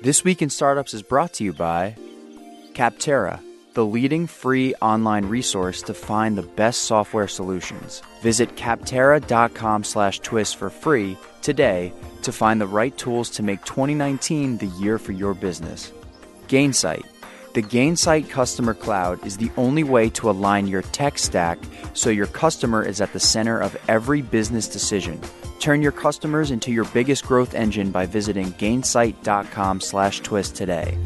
This Week in Startups is brought to you by Capterra, the leading free online resource to find the best software solutions. Visit capterra.com slash twist for free today to find the right tools to make 2019 the year for your business. Gainsight. The Gainsight Customer Cloud is the only way to align your tech stack so your customer is at the center of every business decision. Turn your customers into your biggest growth engine by visiting gainsight.com slash twist today.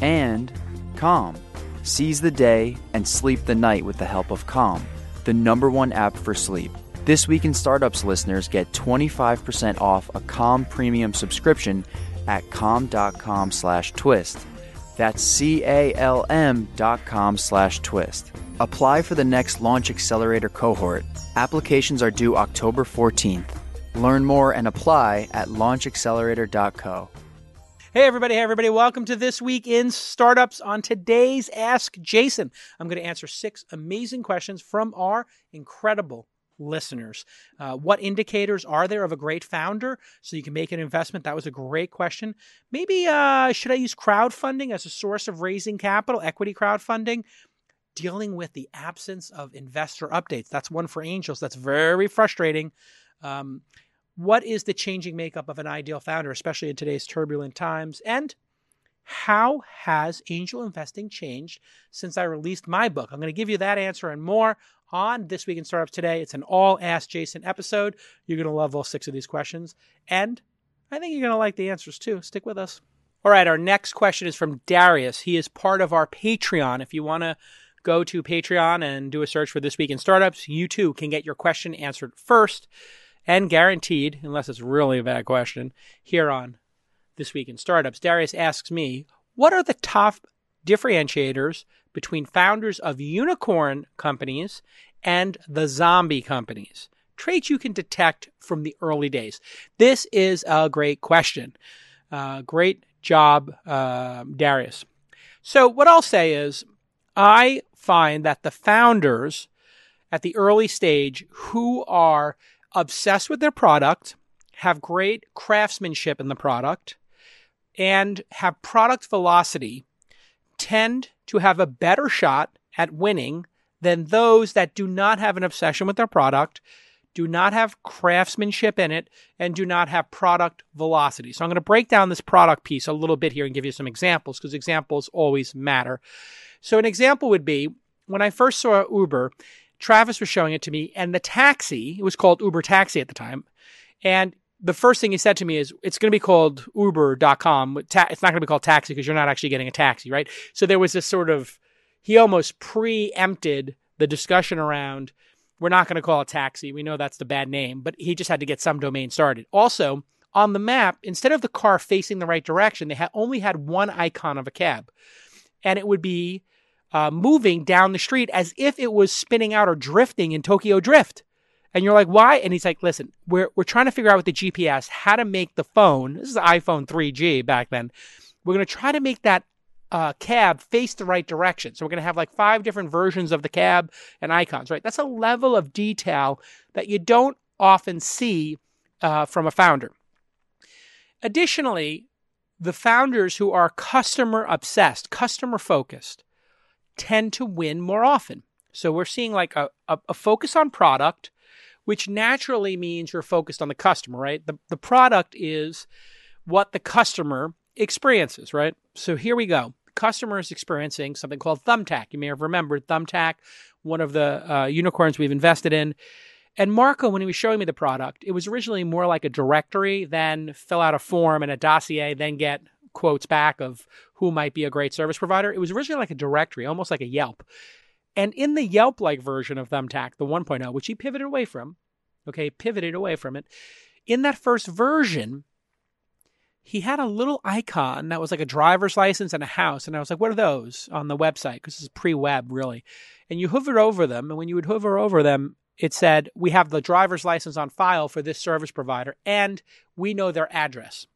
And Calm. Seize the day and sleep the night with the help of Calm, the number one app for sleep. This Week in Startups listeners get 25% off a Calm premium subscription at calm.com slash twist. That's C-A-L-M dot com slash twist. Apply for the next Launch Accelerator cohort. Applications are due October 14th. Learn more and apply at launchaccelerator.co. Hey, everybody. Hey, everybody. Welcome to This Week in Startups. On today's Ask Jason, I'm going to answer six amazing questions from our incredible listeners. Uh, what indicators are there of a great founder so you can make an investment? That was a great question. Maybe uh, should I use crowdfunding as a source of raising capital, equity crowdfunding? Dealing with the absence of investor updates. That's one for angels. That's very frustrating. Um, what is the changing makeup of an ideal founder, especially in today's turbulent times? And how has angel investing changed since I released my book? I'm going to give you that answer and more on This Week in Startups today. It's an all Ask Jason episode. You're going to love all six of these questions. And I think you're going to like the answers too. Stick with us. All right, our next question is from Darius. He is part of our Patreon. If you want to go to Patreon and do a search for This Week in Startups, you too can get your question answered first and guaranteed, unless it's really a bad question, here on This Week in Startups. Darius asks me, what are the top differentiators between founders of unicorn companies and the zombie companies? Traits you can detect from the early days. This is a great question. Uh, great job, uh, Darius. So, what I'll say is, I find that the founders at the early stage who are obsessed with their product, have great craftsmanship in the product, and have product velocity tend to have a better shot at winning than those that do not have an obsession with their product, do not have craftsmanship in it, and do not have product velocity. So I'm going to break down this product piece a little bit here and give you some examples because examples always matter. So an example would be when I first saw Uber, Travis was showing it to me, and the taxi, it was called Uber Taxi at the time. And the first thing he said to me is, it's going to be called Uber.com. It's not going to be called taxi because you're not actually getting a taxi, right? So there was this sort of, he almost preempted the discussion around, we're not going to call it taxi. We know that's the bad name, but he just had to get some domain started. Also, on the map, instead of the car facing the right direction, they ha- only had one icon of a cab. And it would be uh, moving down the street as if it was spinning out or drifting in Tokyo Drift. And you're like, why? And he's like, listen, we're, we're trying to figure out with the GPS how to make the phone, this is the iPhone 3G back then, we're going to try to make that uh, cab face the right direction. So we're going to have like five different versions of the cab and icons, right? That's a level of detail that you don't often see uh, from a founder. Additionally, the founders who are customer obsessed, customer focused, tend to win more often. So we're seeing like a, a, a, focus on product, which naturally means you're focused on the customer, right? The, the product is what the customer experiences, right? So here we go. customer is experiencing something called Thumbtack. You may have remembered Thumbtack, one of the uh, unicorns we've invested in. And Marco, when he was showing me the product, it was originally more like a directory, then fill out a form and a dossier, then get quotes back of who might be a great service provider. It was originally like a directory, almost like a Yelp. And in the Yelp like version of Thumbtack, the 1.0, which he pivoted away from, okay, pivoted away from it, in that first version, he had a little icon that was like a driver's license and a house. And I was like, what are those on the website? Because this is pre web, really. And you hovered over them. And when you would hover over them, it said, we have the driver's license on file for this service provider and we know their address.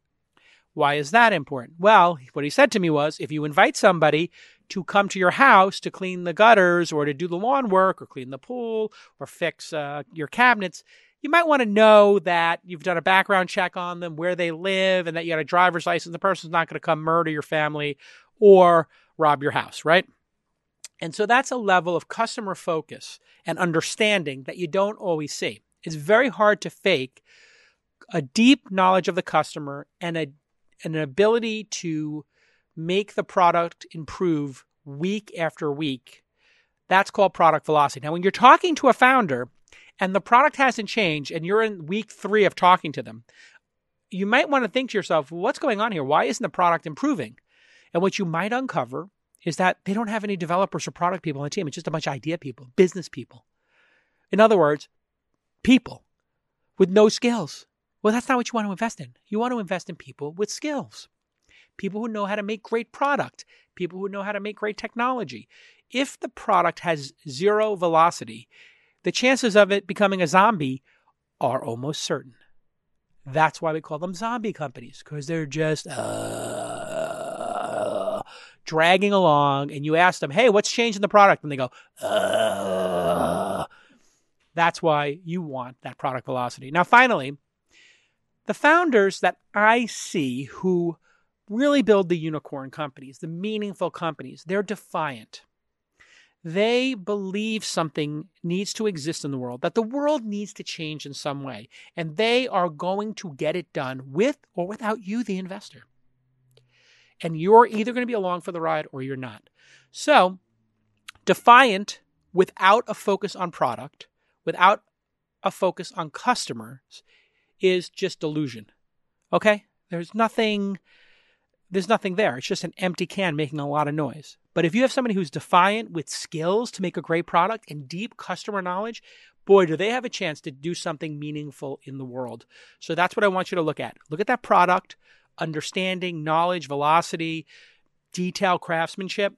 Why is that important? Well, what he said to me was if you invite somebody to come to your house to clean the gutters or to do the lawn work or clean the pool or fix uh, your cabinets, you might want to know that you've done a background check on them, where they live, and that you got a driver's license. The person's not going to come murder your family or rob your house, right? And so that's a level of customer focus and understanding that you don't always see. It's very hard to fake a deep knowledge of the customer and a, an ability to make the product improve week after week. That's called product velocity. Now, when you're talking to a founder and the product hasn't changed and you're in week three of talking to them, you might want to think to yourself, well, what's going on here? Why isn't the product improving? And what you might uncover is that they don't have any developers or product people on the team. It's just a bunch of idea people, business people. In other words, people with no skills. Well, that's not what you want to invest in. You want to invest in people with skills, people who know how to make great product, people who know how to make great technology. If the product has zero velocity, the chances of it becoming a zombie are almost certain. That's why we call them zombie companies, because they're just uh, dragging along. And you ask them, hey, what's changed in the product? And they go, uh. That's why you want that product velocity. Now, finally, the founders that I see who really build the unicorn companies, the meaningful companies, they're defiant. They believe something needs to exist in the world, that the world needs to change in some way, and they are going to get it done with or without you, the investor. And you're either going to be along for the ride or you're not. So, defiant without a focus on product, without a focus on customers, is just delusion. Okay? There's nothing there's nothing there. It's just an empty can making a lot of noise. But if you have somebody who's defiant with skills to make a great product and deep customer knowledge, boy, do they have a chance to do something meaningful in the world. So that's what I want you to look at. Look at that product, understanding, knowledge, velocity, detail, craftsmanship,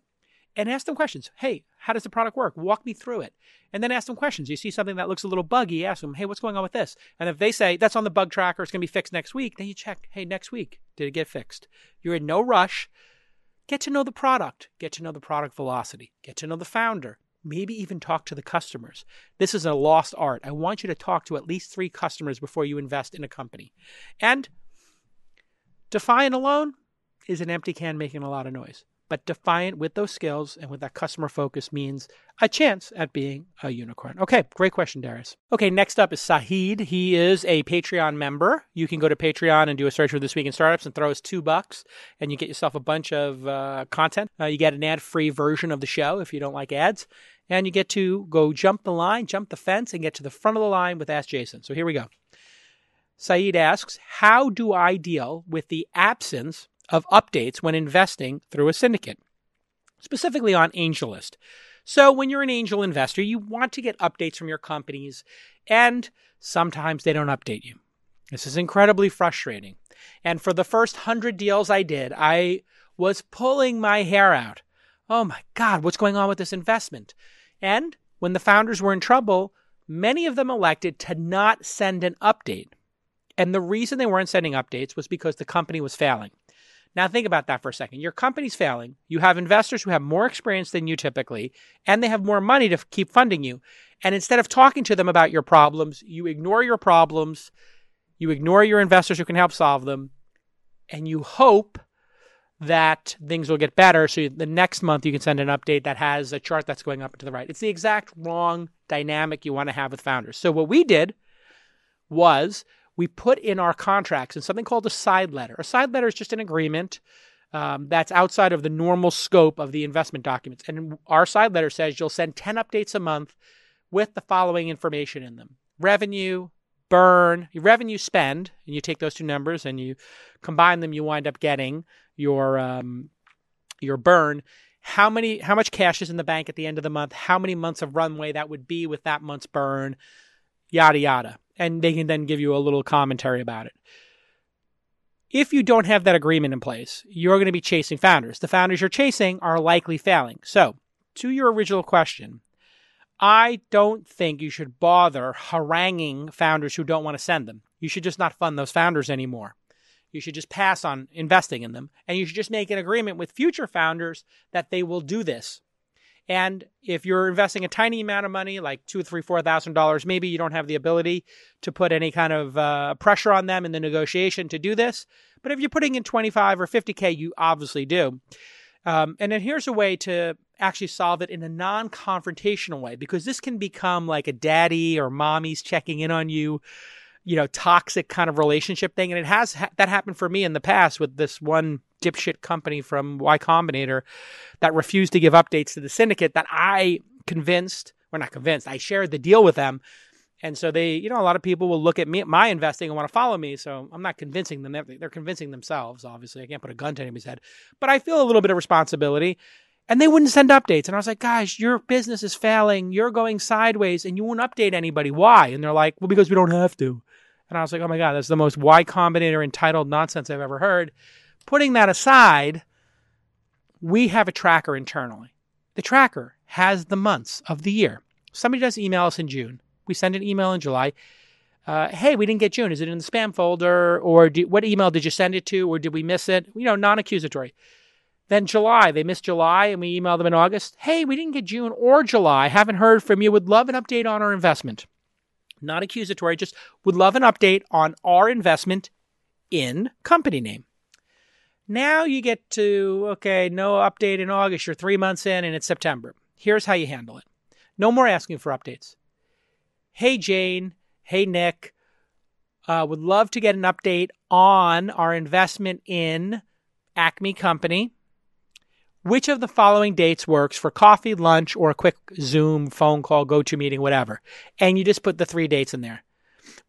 and ask them questions. Hey, how does the product work? Walk me through it. And then ask them questions. You see something that looks a little buggy, ask them, hey, what's going on with this? And if they say that's on the bug tracker, it's going to be fixed next week, then you check, hey, next week, did it get fixed? You're in no rush. Get to know the product, get to know the product velocity, get to know the founder, maybe even talk to the customers. This is a lost art. I want you to talk to at least three customers before you invest in a company. And Defiant alone is an empty can making a lot of noise. But defiant with those skills and with that customer focus means a chance at being a unicorn. Okay, great question, Darius. Okay, next up is Sahid. He is a Patreon member. You can go to Patreon and do a search for This Week in Startups and throw us two bucks, and you get yourself a bunch of uh, content. Uh, you get an ad free version of the show if you don't like ads. And you get to go jump the line, jump the fence, and get to the front of the line with Ask Jason. So here we go. Saeed asks, How do I deal with the absence of updates when investing through a syndicate, specifically on AngelList. So, when you're an angel investor, you want to get updates from your companies, and sometimes they don't update you. This is incredibly frustrating. And for the first 100 deals I did, I was pulling my hair out. Oh my God, what's going on with this investment? And when the founders were in trouble, many of them elected to not send an update. And the reason they weren't sending updates was because the company was failing. Now, think about that for a second. Your company's failing. You have investors who have more experience than you typically, and they have more money to keep funding you. And instead of talking to them about your problems, you ignore your problems, you ignore your investors who can help solve them, and you hope that things will get better. So the next month you can send an update that has a chart that's going up to the right. It's the exact wrong dynamic you want to have with founders. So what we did was we put in our contracts in something called a side letter. A side letter is just an agreement um, that's outside of the normal scope of the investment documents. And our side letter says you'll send 10 updates a month with the following information in them revenue, burn, revenue spend, and you take those two numbers and you combine them, you wind up getting your um, your burn. How many how much cash is in the bank at the end of the month? How many months of runway that would be with that month's burn? Yada yada and they can then give you a little commentary about it. If you don't have that agreement in place, you're going to be chasing founders. The founders you're chasing are likely failing. So, to your original question, I don't think you should bother haranguing founders who don't want to send them. You should just not fund those founders anymore. You should just pass on investing in them. And you should just make an agreement with future founders that they will do this. And if you're investing a tiny amount of money, like two, three, four thousand dollars, maybe you don't have the ability to put any kind of uh, pressure on them in the negotiation to do this. But if you're putting in 25 or 50K, you obviously do. Um, and then here's a way to actually solve it in a non confrontational way because this can become like a daddy or mommy's checking in on you, you know, toxic kind of relationship thing. And it has ha- that happened for me in the past with this one dipshit company from Y Combinator that refused to give updates to the syndicate that I convinced, or not convinced, I shared the deal with them. And so they, you know, a lot of people will look at me, my investing and want to follow me. So I'm not convincing them. They're convincing themselves, obviously. I can't put a gun to anybody's head. But I feel a little bit of responsibility and they wouldn't send updates. And I was like, guys, your business is failing. You're going sideways and you won't update anybody. Why? And they're like, well, because we don't have to. And I was like, oh my God, that's the most Y Combinator entitled nonsense I've ever heard. Putting that aside, we have a tracker internally. The tracker has the months of the year. Somebody does email us in June. We send an email in July. Uh, hey, we didn't get June. Is it in the spam folder? Or do, what email did you send it to? Or did we miss it? You know, non accusatory. Then July, they missed July and we email them in August. Hey, we didn't get June or July. Haven't heard from you. Would love an update on our investment. Not accusatory, just would love an update on our investment in company name. Now you get to, okay, no update in August. You're three months in and it's September. Here's how you handle it no more asking for updates. Hey, Jane. Hey, Nick. Uh, would love to get an update on our investment in Acme Company. Which of the following dates works for coffee, lunch, or a quick Zoom, phone call, go to meeting, whatever? And you just put the three dates in there.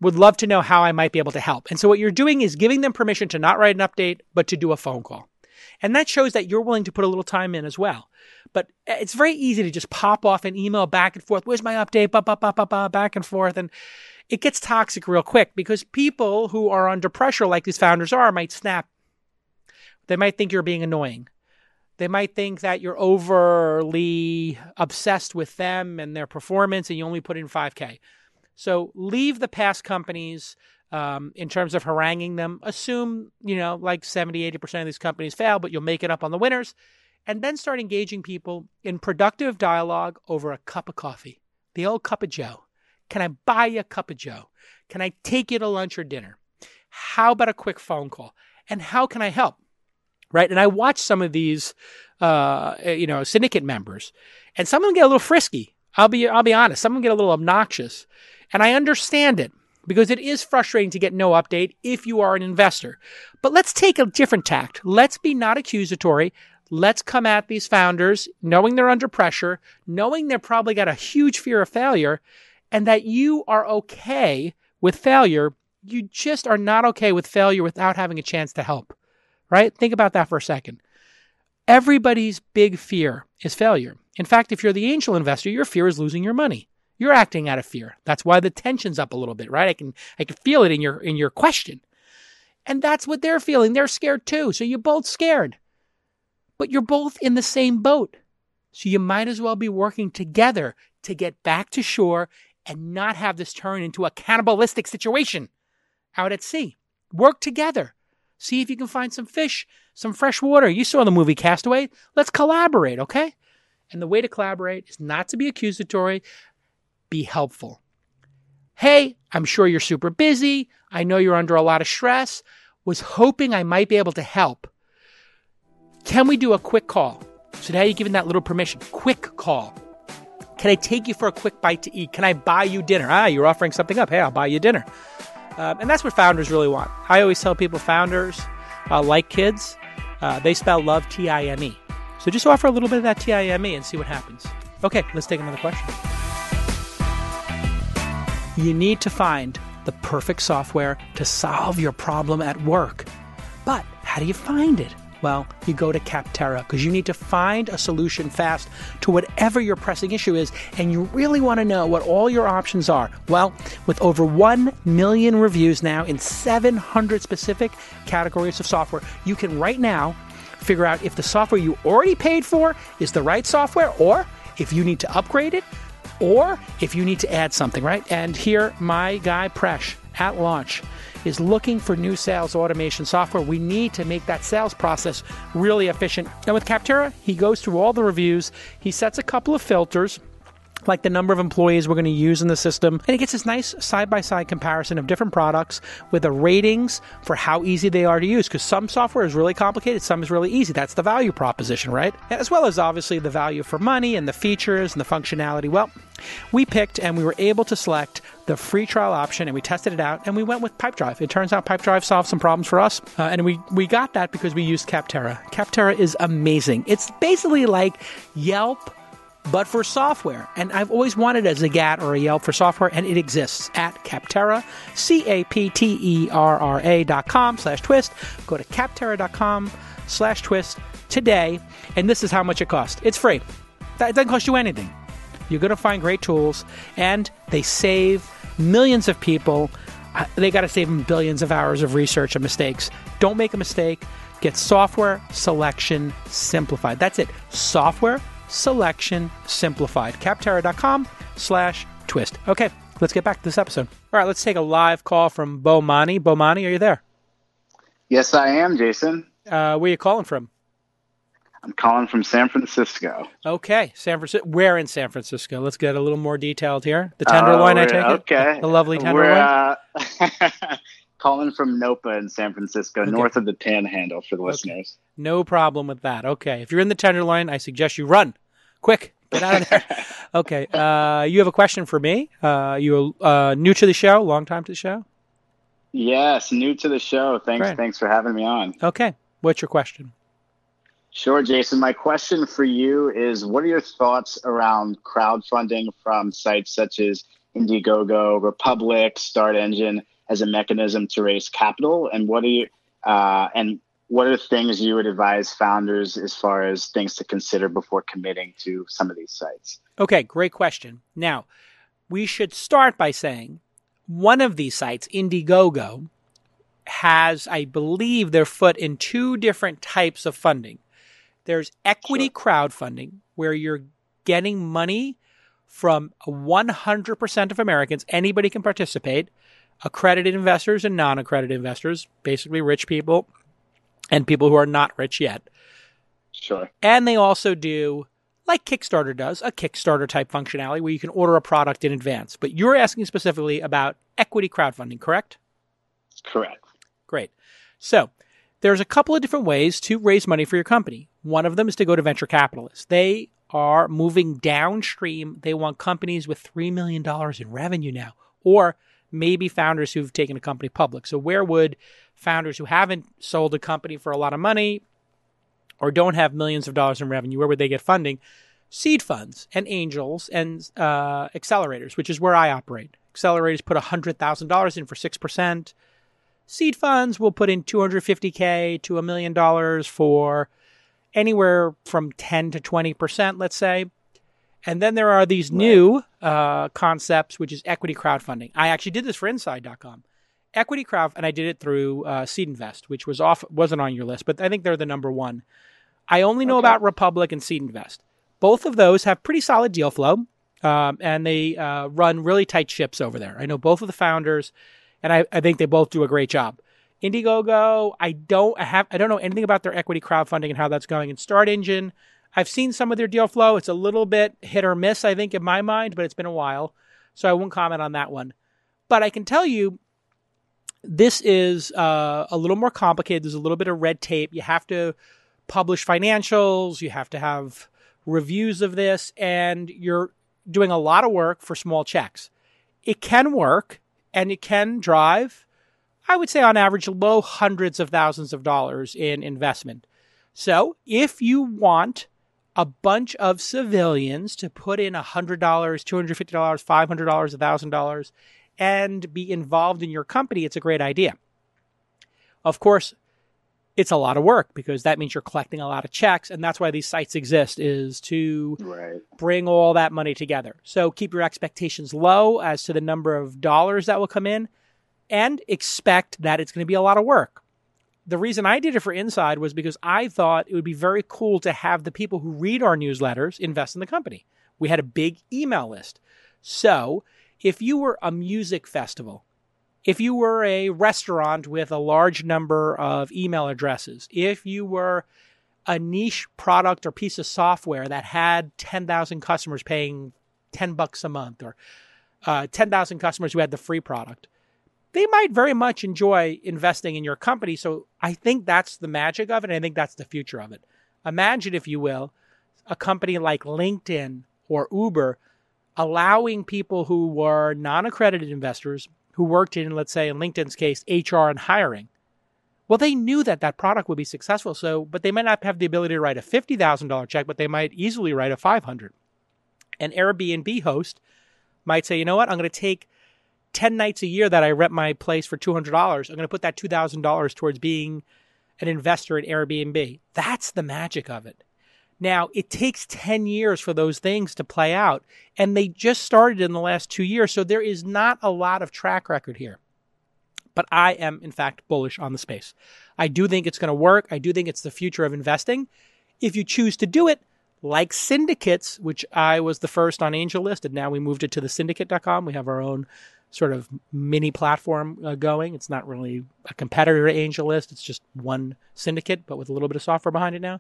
Would love to know how I might be able to help. And so what you're doing is giving them permission to not write an update, but to do a phone call. And that shows that you're willing to put a little time in as well. But it's very easy to just pop off an email back and forth. Where's my update? Ba, ba, ba, ba, ba, back and forth. And it gets toxic real quick because people who are under pressure, like these founders are, might snap. They might think you're being annoying. They might think that you're overly obsessed with them and their performance and you only put in 5K. So leave the past companies um, in terms of haranguing them. Assume, you know, like 70, 80% of these companies fail, but you'll make it up on the winners. And then start engaging people in productive dialogue over a cup of coffee, the old cup of Joe. Can I buy you a cup of Joe? Can I take you to lunch or dinner? How about a quick phone call? And how can I help? Right? And I watch some of these, uh, you know, syndicate members, and some of them get a little frisky. I'll be, I'll be honest. Some of them get a little obnoxious, and I understand it because it is frustrating to get no update if you are an investor. But let's take a different tact. Let's be not accusatory. Let's come at these founders knowing they're under pressure, knowing they've probably got a huge fear of failure, and that you are okay with failure. You just are not okay with failure without having a chance to help right? Think about that for a second. Everybody's big fear is failure. In fact, if you're the angel investor, your fear is losing your money. You're acting out of fear. That's why the tension's up a little bit, right? I can I can feel it in your in your question. And that's what they're feeling. They're scared too. So you're both scared. But you're both in the same boat. So you might as well be working together to get back to shore and not have this turn into a cannibalistic situation out at sea. Work together. See if you can find some fish, some fresh water. You saw the movie Castaway. Let's collaborate, okay? And the way to collaborate is not to be accusatory, be helpful. Hey, I'm sure you're super busy. I know you're under a lot of stress. Was hoping I might be able to help. Can we do a quick call? So now you're giving that little permission. Quick call. Can I take you for a quick bite to eat? Can I buy you dinner? Ah, you're offering something up. Hey, I'll buy you dinner. Um, and that's what founders really want. I always tell people founders, uh, like kids, uh, they spell love T I M E. So just offer a little bit of that T I M E and see what happens. Okay, let's take another question. You need to find the perfect software to solve your problem at work. But how do you find it? Well, you go to Capterra because you need to find a solution fast to whatever your pressing issue is, and you really want to know what all your options are. Well, with over 1 million reviews now in 700 specific categories of software, you can right now figure out if the software you already paid for is the right software or if you need to upgrade it or if you need to add something, right? And here, my guy Presh at launch is looking for new sales automation software. We need to make that sales process really efficient. And with Capterra, he goes through all the reviews, he sets a couple of filters like the number of employees we're going to use in the system. And it gets this nice side by side comparison of different products with the ratings for how easy they are to use. Because some software is really complicated, some is really easy. That's the value proposition, right? As well as obviously the value for money and the features and the functionality. Well, we picked and we were able to select the free trial option and we tested it out and we went with Pipedrive. It turns out Pipedrive solved some problems for us. Uh, and we, we got that because we used Capterra. Capterra is amazing. It's basically like Yelp but for software. And I've always wanted a Zagat or a Yelp for software, and it exists at Capterra, C-A-P-T-E-R-R-A dot com slash twist. Go to capterra dot com slash twist today, and this is how much it costs. It's free. It doesn't cost you anything. You're going to find great tools, and they save millions of people. Uh, they got to save them billions of hours of research and mistakes. Don't make a mistake. Get software selection simplified. That's it. Software selection simplified. Capterra.com slash twist. Okay, let's get back to this episode. All right, let's take a live call from Bomani. Bomani, are you there? Yes, I am, Jason. Uh, where are you calling from? I'm calling from San Francisco. Okay, San Francisco. Where in San Francisco? Let's get a little more detailed here. The Tenderloin, uh, I take okay. it. The lovely Tenderloin. Uh, calling from Nopa in San Francisco, okay. north of the Panhandle for the okay. listeners. No problem with that. Okay, if you're in the Tenderloin, I suggest you run quick. Get out of there. okay, uh, you have a question for me. Uh, you uh, new to the show, long time to the show. Yes, new to the show. Thanks, Great. thanks for having me on. Okay, what's your question? Sure, Jason. My question for you is what are your thoughts around crowdfunding from sites such as Indiegogo, Republic, Start Engine as a mechanism to raise capital? And what are you, uh, and what are things you would advise founders as far as things to consider before committing to some of these sites? Okay, great question. Now, we should start by saying one of these sites, Indiegogo, has, I believe, their foot in two different types of funding. There's equity sure. crowdfunding, where you're getting money from 100% of Americans. Anybody can participate. Accredited investors and non accredited investors, basically rich people and people who are not rich yet. Sure. And they also do, like Kickstarter does, a Kickstarter type functionality where you can order a product in advance. But you're asking specifically about equity crowdfunding, correct? Correct. Great. So there's a couple of different ways to raise money for your company. One of them is to go to venture capitalists. They are moving downstream. They want companies with $3 million in revenue now, or maybe founders who've taken a company public. So, where would founders who haven't sold a company for a lot of money or don't have millions of dollars in revenue, where would they get funding? Seed funds and angels and uh, accelerators, which is where I operate. Accelerators put $100,000 in for 6%. Seed funds will put in 250K to a million dollars for anywhere from 10 to 20%, let's say. And then there are these right. new uh, concepts, which is equity crowdfunding. I actually did this for Inside.com. Equity crowd, and I did it through uh, Seed Invest, which was off wasn't on your list, but I think they're the number one. I only know okay. about Republic and Seed Invest. Both of those have pretty solid deal flow, um, and they uh, run really tight ships over there. I know both of the founders, and I, I think they both do a great job. Indiegogo, I don't I have I don't know anything about their equity crowdfunding and how that's going. And Start Engine, I've seen some of their deal flow. It's a little bit hit or miss, I think, in my mind, but it's been a while. So I won't comment on that one. But I can tell you this is uh, a little more complicated. There's a little bit of red tape. You have to publish financials, you have to have reviews of this, and you're doing a lot of work for small checks. It can work and it can drive I would say on average, low hundreds of thousands of dollars in investment. So if you want a bunch of civilians to put in $100, $250, $500, $1,000 and be involved in your company, it's a great idea. Of course, it's a lot of work because that means you're collecting a lot of checks and that's why these sites exist is to right. bring all that money together. So keep your expectations low as to the number of dollars that will come in and expect that it's going to be a lot of work. The reason I did it for Inside was because I thought it would be very cool to have the people who read our newsletters invest in the company. We had a big email list. So if you were a music festival if you were a restaurant with a large number of email addresses, if you were a niche product or piece of software that had 10,000 customers paying 10 bucks a month or uh, 10,000 customers who had the free product, they might very much enjoy investing in your company. So I think that's the magic of it. I think that's the future of it. Imagine, if you will, a company like LinkedIn or Uber allowing people who were non accredited investors who worked in, let's say, in LinkedIn's case, HR and hiring. Well, they knew that that product would be successful. So, but they might not have the ability to write a $50,000 check, but they might easily write a 500. An Airbnb host might say, you know what? I'm going to take 10 nights a year that I rent my place for $200. I'm going to put that $2,000 towards being an investor in Airbnb. That's the magic of it. Now, it takes 10 years for those things to play out, and they just started in the last two years, so there is not a lot of track record here. But I am, in fact, bullish on the space. I do think it's going to work. I do think it's the future of investing. If you choose to do it, like syndicates, which I was the first on AngelList, and now we moved it to the syndicate.com. We have our own sort of mini platform uh, going. It's not really a competitor to AngelList, it's just one syndicate, but with a little bit of software behind it now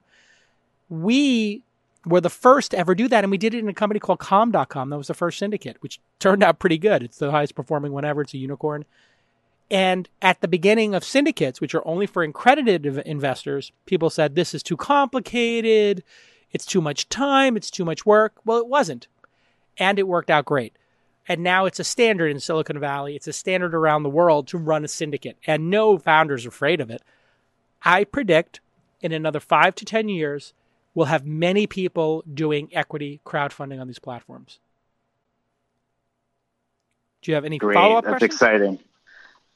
we were the first to ever do that. And we did it in a company called Calm.com. That was the first syndicate, which turned out pretty good. It's the highest performing one ever. It's a unicorn. And at the beginning of syndicates, which are only for accredited investors, people said, this is too complicated. It's too much time. It's too much work. Well, it wasn't. And it worked out great. And now it's a standard in Silicon Valley. It's a standard around the world to run a syndicate. And no founder's are afraid of it. I predict in another five to 10 years, we'll have many people doing equity crowdfunding on these platforms. Do you have any follow up That's questions? exciting.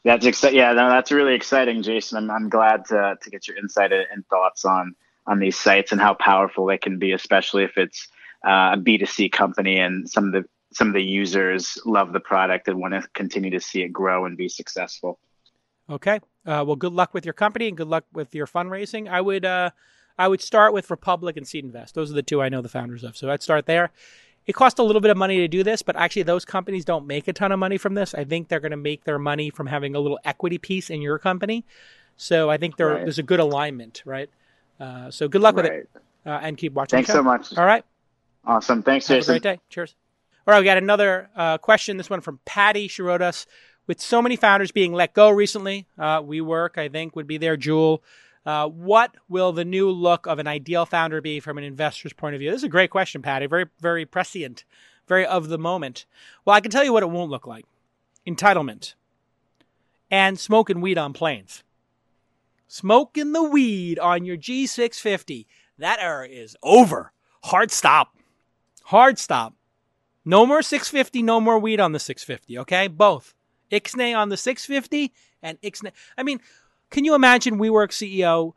That's exciting. Yeah, no, that's really exciting, Jason. I'm, I'm glad to, to get your insight and thoughts on on these sites and how powerful they can be, especially if it's uh, a B2C company and some of the some of the users love the product and want to continue to see it grow and be successful. Okay. Uh, well, good luck with your company and good luck with your fundraising. I would uh, I would start with Republic and Seed Invest. Those are the two I know the founders of. So I'd start there. It costs a little bit of money to do this, but actually those companies don't make a ton of money from this. I think they're going to make their money from having a little equity piece in your company. So I think right. there's a good alignment, right? Uh, so good luck right. with it, uh, and keep watching. Thanks so much. All right. Awesome. Thanks, Jason. Have a great day. Cheers. All right, we got another uh, question. This one from Patty. She wrote us with so many founders being let go recently, uh, WeWork, I think, would be their jewel. Uh, what will the new look of an ideal founder be from an investor's point of view? This is a great question, Patty. Very, very prescient, very of the moment. Well, I can tell you what it won't look like entitlement and smoking weed on planes. Smoking the weed on your G650. That era is over. Hard stop. Hard stop. No more 650, no more weed on the 650, okay? Both. Ixnay on the 650 and Ixnay. I mean, can you imagine WeWork CEO?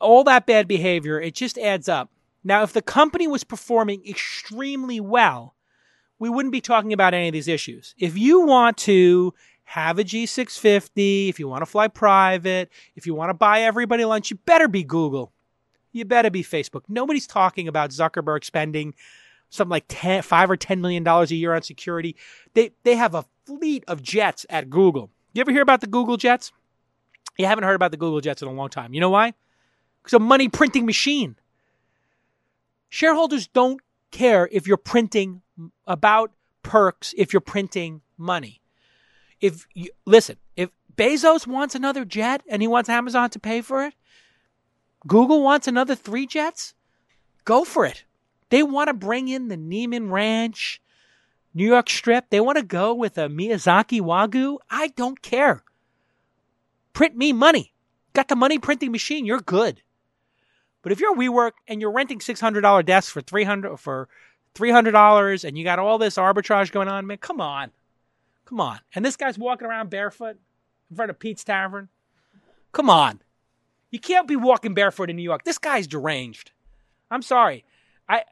All that bad behavior, it just adds up. Now, if the company was performing extremely well, we wouldn't be talking about any of these issues. If you want to have a G650, if you want to fly private, if you want to buy everybody lunch, you better be Google. You better be Facebook. Nobody's talking about Zuckerberg spending something like 10, 5 or 10 million dollars a year on security. They they have a fleet of jets at Google. You ever hear about the Google jets? You haven't heard about the Google jets in a long time. You know why? It's a money printing machine. Shareholders don't care if you're printing about perks if you're printing money. If you listen, if Bezos wants another jet and he wants Amazon to pay for it, Google wants another 3 jets, go for it. They want to bring in the Niman Ranch, New York Strip. They want to go with a Miyazaki Wagyu. I don't care. Print me money. Got the money printing machine. You're good. But if you're a WeWork and you're renting $600 desks for 300 for $300 and you got all this arbitrage going on, man, come on. Come on. And this guy's walking around barefoot in front of Pete's Tavern. Come on. You can't be walking barefoot in New York. This guy's deranged. I'm sorry. I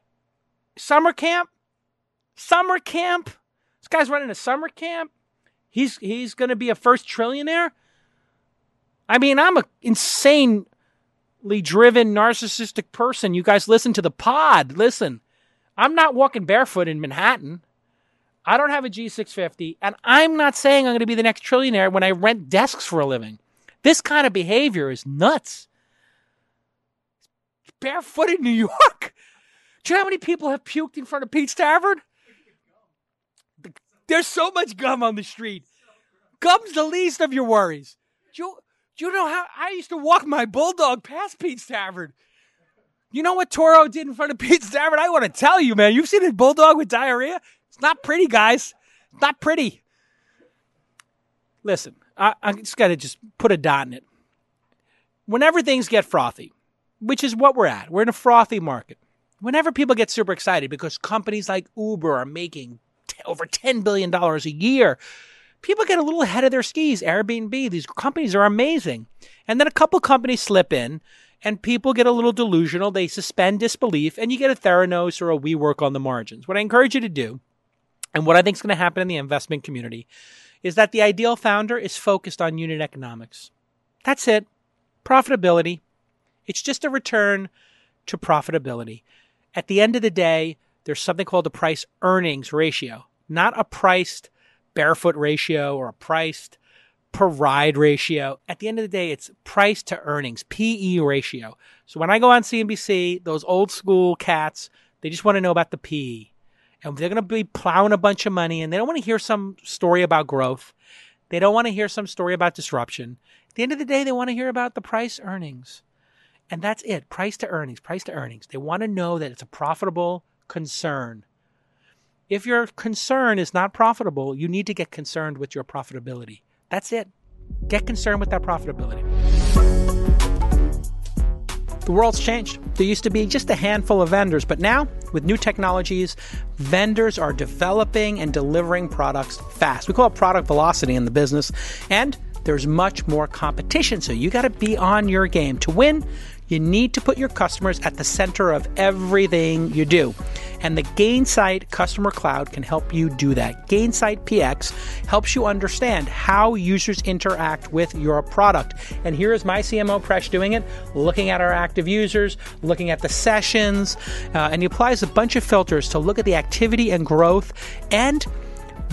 summer camp, summer camp. This guy's running a summer camp. He's he's going to be a first trillionaire. I mean, I'm a insanely driven narcissistic person. You guys listen to the pod. Listen, I'm not walking barefoot in Manhattan. I don't have a G650, and I'm not saying I'm going to be the next trillionaire when I rent desks for a living. This kind of behavior is nuts. Barefoot in New York. Do you know how many people have puked in front of Pete's Tavern? There's so much gum on the street. Gum's the least of your worries. Do you, do you know how I used to walk my bulldog past Pete's Tavern? You know what Toro did in front of Pete's Tavern? I want to tell you, man. You've seen a bulldog with diarrhea? It's not pretty, guys. It's not pretty. Listen, I, I just got to just put a dot in it. Whenever things get frothy, which is what we're at, we're in a frothy market. Whenever people get super excited because companies like Uber are making t- over $10 billion a year, people get a little ahead of their skis. Airbnb, these companies are amazing. And then a couple companies slip in and people get a little delusional. They suspend disbelief and you get a Theranos or a WeWork on the margins. What I encourage you to do, and what I think is going to happen in the investment community, is that the ideal founder is focused on unit economics. That's it. Profitability. It's just a return to profitability. At the end of the day, there's something called a price earnings ratio, not a priced barefoot ratio or a priced per ride ratio. At the end of the day, it's price to earnings, PE ratio. So when I go on CNBC, those old school cats, they just want to know about the PE. And they're going to be plowing a bunch of money and they don't want to hear some story about growth. They don't want to hear some story about disruption. At the end of the day, they want to hear about the price earnings. And that's it price to earnings, price to earnings. They want to know that it's a profitable concern. If your concern is not profitable, you need to get concerned with your profitability. That's it. Get concerned with that profitability. The world's changed. There used to be just a handful of vendors, but now, with new technologies, vendors are developing and delivering products fast. We call it product velocity in the business, and there's much more competition. So you got to be on your game. To win, you need to put your customers at the center of everything you do. And the Gainsight Customer Cloud can help you do that. Gainsight PX helps you understand how users interact with your product. And here is my CMO Presh doing it, looking at our active users, looking at the sessions, uh, and he applies a bunch of filters to look at the activity and growth and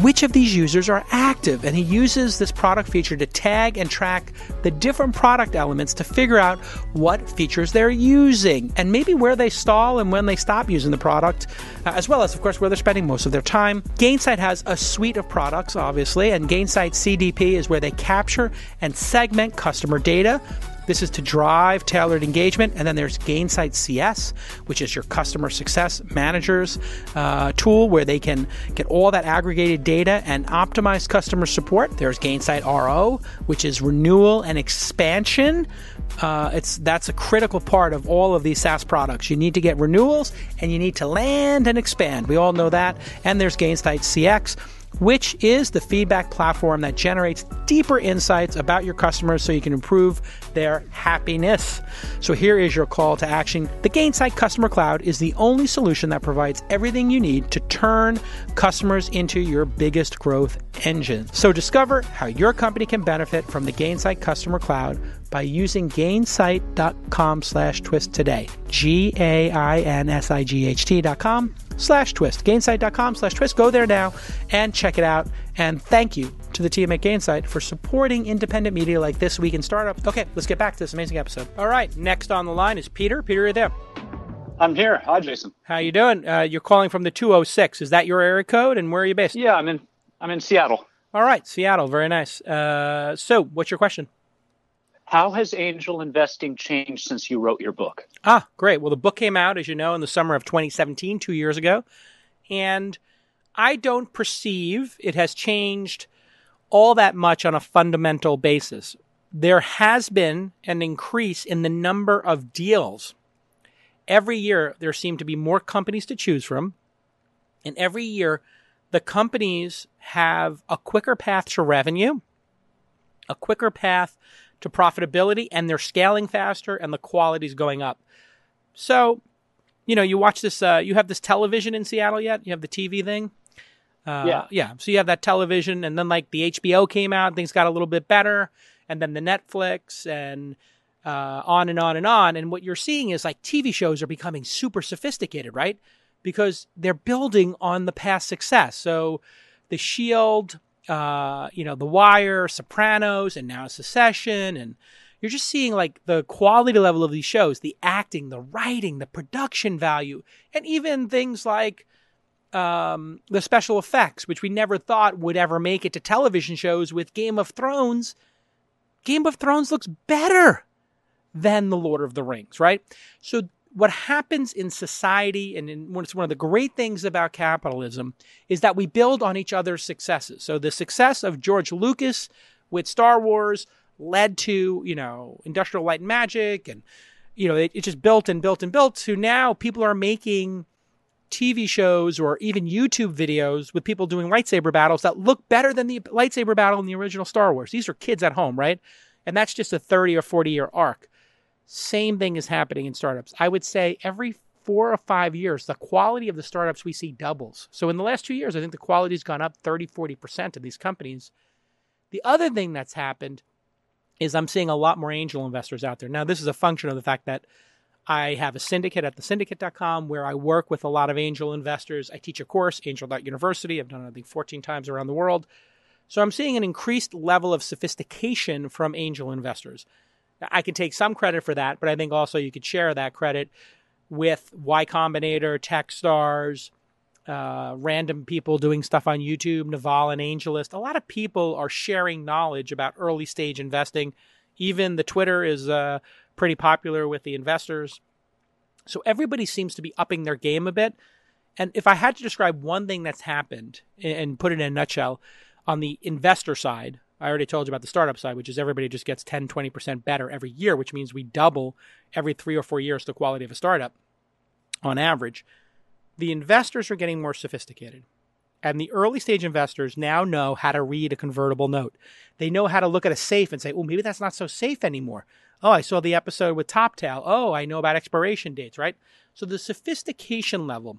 which of these users are active. And he uses this product feature to tag and track the different product elements to figure out what features they're using and maybe where they stall and when they stop using the product, uh, as well as, of course, where they're spending most of their time. Gainsight has a suite of products, obviously, and Gainsight CDP is where they capture and segment customer data this is to drive tailored engagement. And then there's Gainsight CS, which is your customer success managers uh, tool where they can get all that aggregated data and optimize customer support. There's Gainsight RO, which is renewal and expansion. Uh, it's that's a critical part of all of these SaaS products. You need to get renewals and you need to land and expand. We all know that. And there's Gainsight CX which is the feedback platform that generates deeper insights about your customers so you can improve their happiness. So here is your call to action. The Gainsight Customer Cloud is the only solution that provides everything you need to turn customers into your biggest growth engine. So discover how your company can benefit from the Gainsight Customer Cloud by using gainsight.com slash twist today. G-A-I-N-S-I-G-H-T dot com slash twist. Gainsight.com slash twist. Go there now and check it out. And thank you to the team at Gainsight for supporting independent media like This Week in Startup. Okay, let's get back to this amazing episode. All right, next on the line is Peter. Peter, are you there? I'm here. Hi, Jason. How you doing? Uh, you're calling from the 206. Is that your area code, and where are you based? Yeah, I'm in. I'm in Seattle. All right, Seattle. Very nice. Uh, so, what's your question? How has angel investing changed since you wrote your book? Ah, great. Well, the book came out, as you know, in the summer of 2017, two years ago. And I don't perceive it has changed all that much on a fundamental basis. There has been an increase in the number of deals. Every year, there seem to be more companies to choose from. And every year, the companies have a quicker path to revenue, a quicker path to profitability and they're scaling faster and the quality's going up. So, you know, you watch this, uh, you have this television in Seattle yet? You have the TV thing? Uh, yeah. Yeah. So you have that television and then like the HBO came out, things got a little bit better. And then the Netflix and uh, on and on and on. And what you're seeing is like TV shows are becoming super sophisticated, right? Because they're building on the past success. So, The Shield, uh, you know, The Wire, Sopranos, and now Succession, and you're just seeing like the quality level of these shows, the acting, the writing, the production value, and even things like um, the special effects, which we never thought would ever make it to television shows with Game of Thrones. Game of Thrones looks better than The Lord of the Rings, right? So, what happens in society, and in, it's one of the great things about capitalism, is that we build on each other's successes. So, the success of George Lucas with Star Wars led to, you know, Industrial Light and Magic, and, you know, it, it just built and built and built So now people are making TV shows or even YouTube videos with people doing lightsaber battles that look better than the lightsaber battle in the original Star Wars. These are kids at home, right? And that's just a 30 or 40 year arc. Same thing is happening in startups. I would say every four or five years, the quality of the startups we see doubles. So in the last two years, I think the quality's gone up 30, 40% of these companies. The other thing that's happened is I'm seeing a lot more angel investors out there. Now, this is a function of the fact that I have a syndicate at thesyndicate.com where I work with a lot of angel investors. I teach a course, Angel.University. I've done it, I think, 14 times around the world. So I'm seeing an increased level of sophistication from angel investors. I can take some credit for that, but I think also you could share that credit with Y Combinator, Techstars, uh, random people doing stuff on YouTube, Naval and AngelList. A lot of people are sharing knowledge about early stage investing. Even the Twitter is uh, pretty popular with the investors. So everybody seems to be upping their game a bit. And if I had to describe one thing that's happened and put it in a nutshell, on the investor side, I already told you about the startup side, which is everybody just gets 10, 20% better every year, which means we double every three or four years the quality of a startup on average. The investors are getting more sophisticated. And the early stage investors now know how to read a convertible note. They know how to look at a safe and say, oh, maybe that's not so safe anymore. Oh, I saw the episode with Toptal. Oh, I know about expiration dates, right? So the sophistication level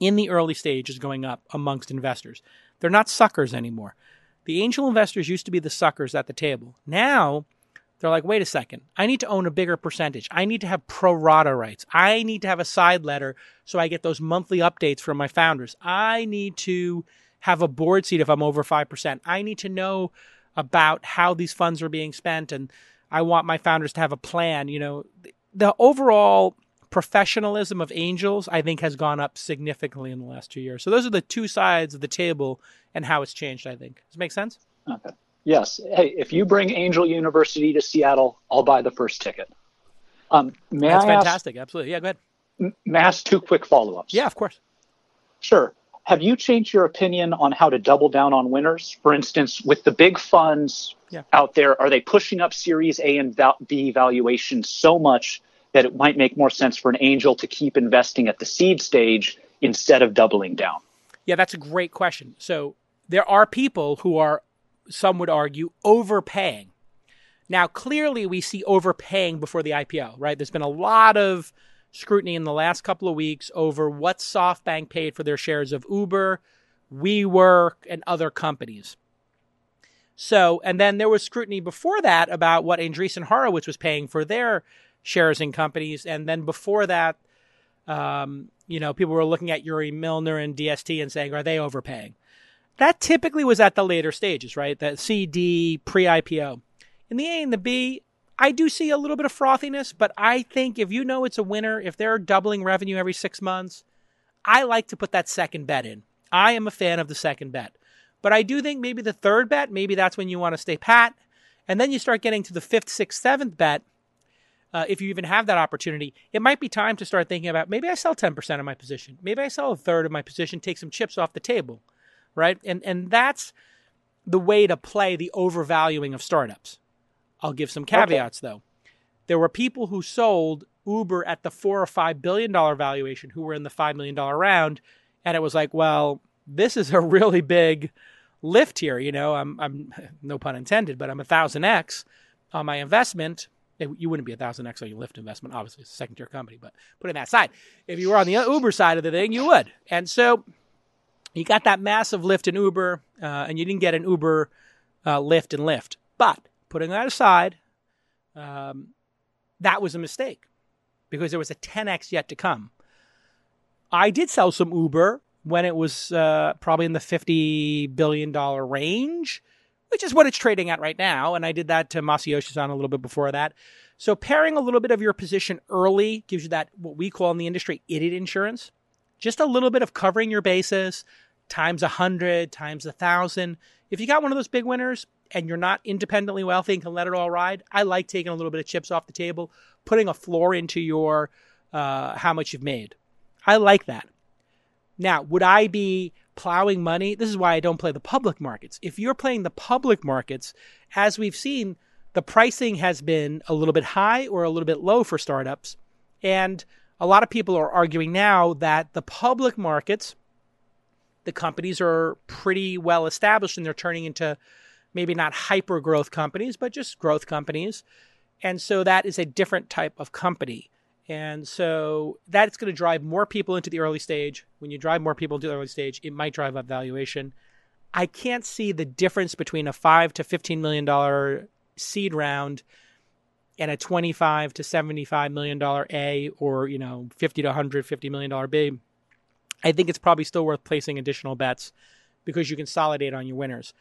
in the early stage is going up amongst investors. They're not suckers anymore. The angel investors used to be the suckers at the table. Now they're like, wait a second, I need to own a bigger percentage. I need to have pro rata rights. I need to have a side letter so I get those monthly updates from my founders. I need to have a board seat if I'm over 5%. I need to know about how these funds are being spent and I want my founders to have a plan. You know, the overall professionalism of angels, I think, has gone up significantly in the last two years. So those are the two sides of the table and how it's changed. I think. Does it make sense? Okay. Yes. Hey, if you bring Angel University to Seattle, I'll buy the first ticket. Um, may That's I fantastic. Ask, Absolutely. Yeah. Go ahead. May I ask two quick follow-ups? Yeah, of course. Sure. Have you changed your opinion on how to double down on winners? For instance, with the big funds yeah. out there, are they pushing up Series A and B valuations so much that it might make more sense for an angel to keep investing at the seed stage instead of doubling down? Yeah, that's a great question. So there are people who are, some would argue, overpaying. Now, clearly, we see overpaying before the IPO, right? There's been a lot of scrutiny in the last couple of weeks over what SoftBank paid for their shares of Uber, WeWork, and other companies. So, and then there was scrutiny before that about what Andreessen Horowitz was paying for their shares in companies. And then before that, um, you know, people were looking at Yuri Milner and DST and saying, are they overpaying? That typically was at the later stages, right? The CD, pre IPO. In the A and the B, I do see a little bit of frothiness, but I think if you know it's a winner, if they're doubling revenue every six months, I like to put that second bet in. I am a fan of the second bet. But I do think maybe the third bet, maybe that's when you want to stay pat. And then you start getting to the fifth, sixth, seventh bet. Uh, if you even have that opportunity, it might be time to start thinking about maybe I sell 10% of my position. Maybe I sell a third of my position, take some chips off the table, right? And, and that's the way to play the overvaluing of startups. I'll give some caveats okay. though. There were people who sold Uber at the four or five billion dollar valuation who were in the five million dollar round, and it was like, well, this is a really big lift here. You know, I'm, I'm no pun intended, but I'm a thousand x on my investment. You wouldn't be a thousand x on your Lyft investment, obviously, it's a second tier company. But putting that aside, if you were on the Uber side of the thing, you would. And so you got that massive lift in Uber, uh, and you didn't get an Uber uh, lift and Lyft. But putting that aside, um, that was a mistake because there was a 10x yet to come. I did sell some Uber when it was uh, probably in the $50 billion range, which is what it's trading at right now. And I did that to Masayoshi-san a little bit before that. So pairing a little bit of your position early gives you that what we call in the industry idiot insurance. Just a little bit of covering your bases times a hundred times a thousand. If you got one of those big winners and you're not independently wealthy and can let it all ride, I like taking a little bit of chips off the table, putting a floor into your uh, how much you've made. I like that. Now, would I be plowing money? This is why I don't play the public markets. If you're playing the public markets, as we've seen, the pricing has been a little bit high or a little bit low for startups. And a lot of people are arguing now that the public markets, the companies are pretty well established and they're turning into maybe not hyper growth companies, but just growth companies. And so that is a different type of company. And so that's going to drive more people into the early stage. When you drive more people into the early stage, it might drive up valuation. I can't see the difference between a five to fifteen million dollar seed round and a 25 to 75 million dollar A or, you know, 50 to 150 million dollar B, I think it's probably still worth placing additional bets because you consolidate on your winners.